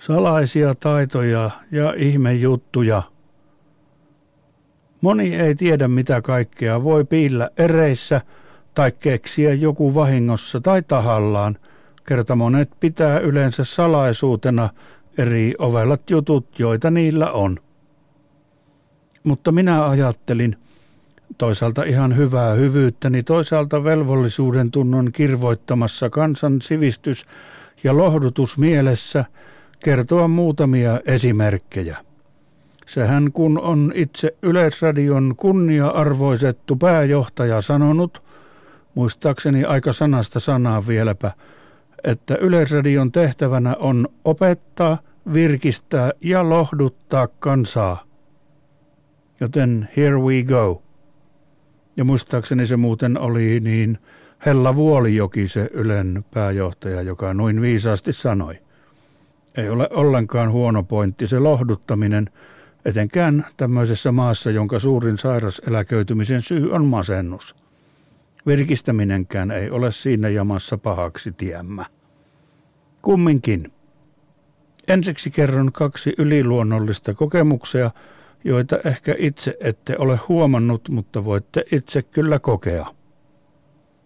salaisia taitoja ja ihmejuttuja. Moni ei tiedä mitä kaikkea voi piillä ereissä tai keksiä joku vahingossa tai tahallaan. Kerta monet pitää yleensä salaisuutena eri ovelat jutut, joita niillä on. Mutta minä ajattelin, toisaalta ihan hyvää hyvyyttäni, toisaalta velvollisuuden tunnon kirvoittamassa kansan sivistys- ja lohdutus mielessä kertoa muutamia esimerkkejä. Sehän kun on itse Yleisradion kunnia-arvoisettu pääjohtaja sanonut, muistaakseni aika sanasta sanaa vieläpä, että Yleisradion tehtävänä on opettaa, virkistää ja lohduttaa kansaa. Joten here we go. Ja muistaakseni se muuten oli niin Hella Vuolijoki se Ylen pääjohtaja, joka noin viisaasti sanoi. Ei ole ollenkaan huono pointti se lohduttaminen, etenkään tämmöisessä maassa, jonka suurin sairaseläköitymisen syy on masennus. Virkistäminenkään ei ole siinä jamassa pahaksi tiemmä. Kumminkin. Ensiksi kerron kaksi yliluonnollista kokemuksia, joita ehkä itse ette ole huomannut, mutta voitte itse kyllä kokea.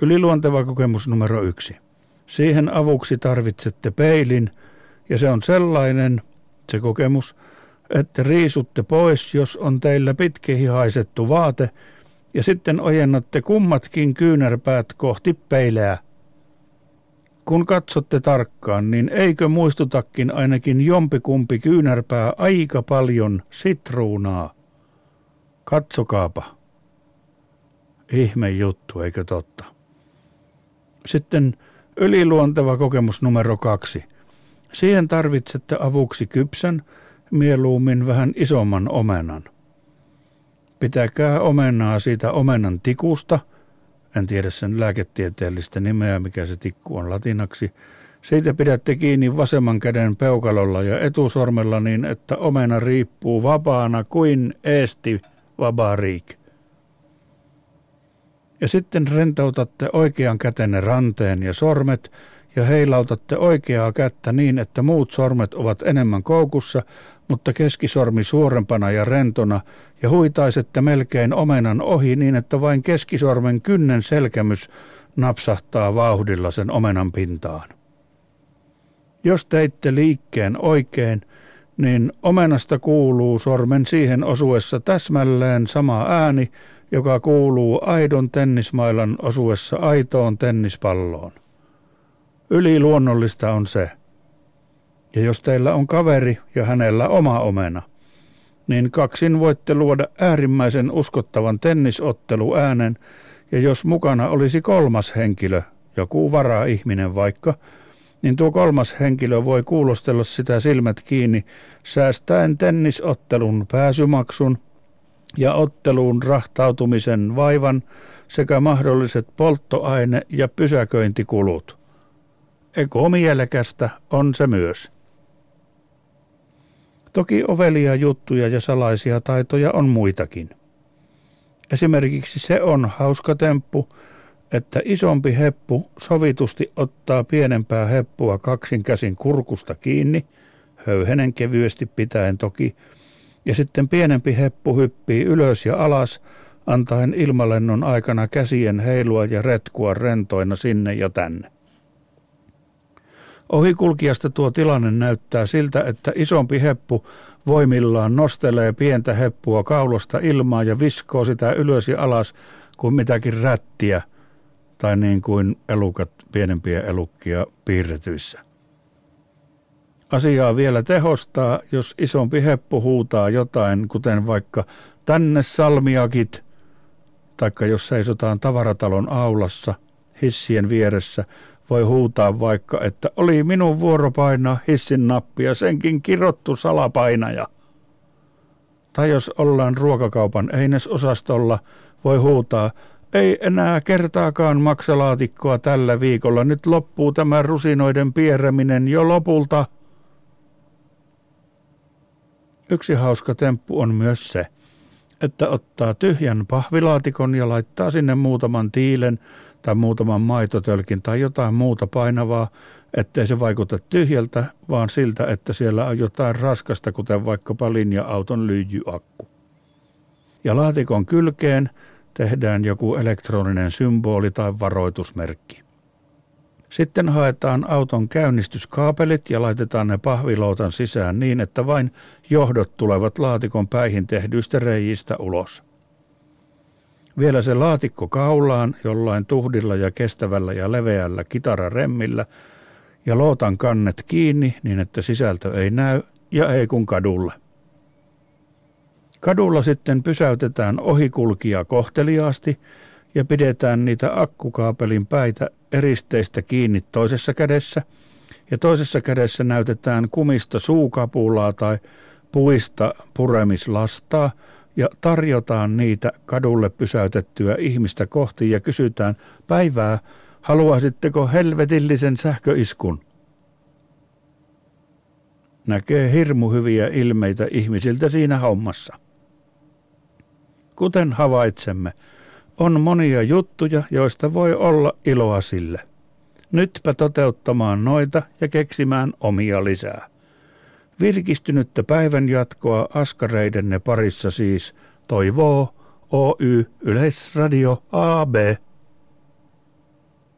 Yliluonteva kokemus numero yksi. Siihen avuksi tarvitsette peilin, ja se on sellainen, se kokemus, että riisutte pois, jos on teillä pitkihaisettu vaate, ja sitten ojennatte kummatkin kyynärpäät kohti peileä. Kun katsotte tarkkaan, niin eikö muistutakin ainakin jompikumpi kyynärpää aika paljon sitruunaa? Katsokaapa. Ihme juttu, eikö totta? Sitten yliluonteva kokemus numero kaksi. Siihen tarvitsette avuksi kypsän, mieluummin vähän isomman omenan. Pitäkää omenaa siitä omenan tikusta, en tiedä sen lääketieteellistä nimeä, mikä se tikku on latinaksi. Siitä pidätte kiinni vasemman käden peukalolla ja etusormella niin, että omena riippuu vapaana kuin eesti vabariik. Ja sitten rentoutatte oikean kätenne ranteen ja sormet ja heilautatte oikeaa kättä niin, että muut sormet ovat enemmän koukussa, mutta keskisormi suorempana ja rentona, ja huitaisette melkein omenan ohi niin, että vain keskisormen kynnen selkämys napsahtaa vauhdilla sen omenan pintaan. Jos teitte liikkeen oikein, niin omenasta kuuluu sormen siihen osuessa täsmälleen sama ääni, joka kuuluu aidon tennismailan osuessa aitoon tennispalloon. Yliluonnollista on se. Ja jos teillä on kaveri ja hänellä oma omena, niin kaksin voitte luoda äärimmäisen uskottavan tennisotteluäänen, ja jos mukana olisi kolmas henkilö, joku vara-ihminen vaikka, niin tuo kolmas henkilö voi kuulostella sitä silmät kiinni säästäen tennisottelun pääsymaksun ja otteluun rahtautumisen vaivan sekä mahdolliset polttoaine- ja pysäköintikulut. Ekomielekästä on se myös. Toki ovelia juttuja ja salaisia taitoja on muitakin. Esimerkiksi se on hauska temppu, että isompi heppu sovitusti ottaa pienempää heppua kaksin käsin kurkusta kiinni, höyhenen kevyesti pitäen toki, ja sitten pienempi heppu hyppii ylös ja alas, antaen ilmalennon aikana käsien heilua ja retkua rentoina sinne ja tänne. Ohikulkijasta tuo tilanne näyttää siltä, että isompi heppu voimillaan nostelee pientä heppua kaulosta ilmaa ja viskoo sitä ylös ja alas kuin mitäkin rättiä tai niin kuin elukat pienempiä elukkia piirretyissä. Asiaa vielä tehostaa, jos isompi heppu huutaa jotain, kuten vaikka tänne salmiakit, taikka jos seisotaan tavaratalon aulassa hissien vieressä, voi huutaa vaikka, että oli minun vuoro painaa hissin nappia, senkin kirottu salapainaja. Tai jos ollaan ruokakaupan einesosastolla, voi huutaa, ei enää kertaakaan maksalaatikkoa tällä viikolla, nyt loppuu tämä rusinoiden pieräminen jo lopulta. Yksi hauska temppu on myös se, että ottaa tyhjän pahvilaatikon ja laittaa sinne muutaman tiilen tai muutaman maitotölkin tai jotain muuta painavaa, ettei se vaikuta tyhjältä, vaan siltä, että siellä on jotain raskasta, kuten vaikkapa linja-auton lyijyakku. Ja laatikon kylkeen tehdään joku elektroninen symboli tai varoitusmerkki. Sitten haetaan auton käynnistyskaapelit ja laitetaan ne pahvilootan sisään niin, että vain johdot tulevat laatikon päihin tehdyistä reijistä ulos. Vielä se laatikko kaulaan jollain tuhdilla ja kestävällä ja leveällä kitararemmillä ja lootan kannet kiinni niin, että sisältö ei näy ja ei kun kadulle. Kadulla sitten pysäytetään ohikulkija kohteliaasti ja pidetään niitä akkukaapelin päitä eristeistä kiinni toisessa kädessä ja toisessa kädessä näytetään kumista suukapulaa tai puista puremislastaa ja tarjotaan niitä kadulle pysäytettyä ihmistä kohti ja kysytään päivää, haluaisitteko helvetillisen sähköiskun? Näkee hirmu hyviä ilmeitä ihmisiltä siinä hommassa. Kuten havaitsemme, on monia juttuja, joista voi olla iloa sille. Nytpä toteuttamaan noita ja keksimään omia lisää. Virkistynyttä päivän jatkoa askareidenne parissa siis toivoo Oy Yleisradio AB.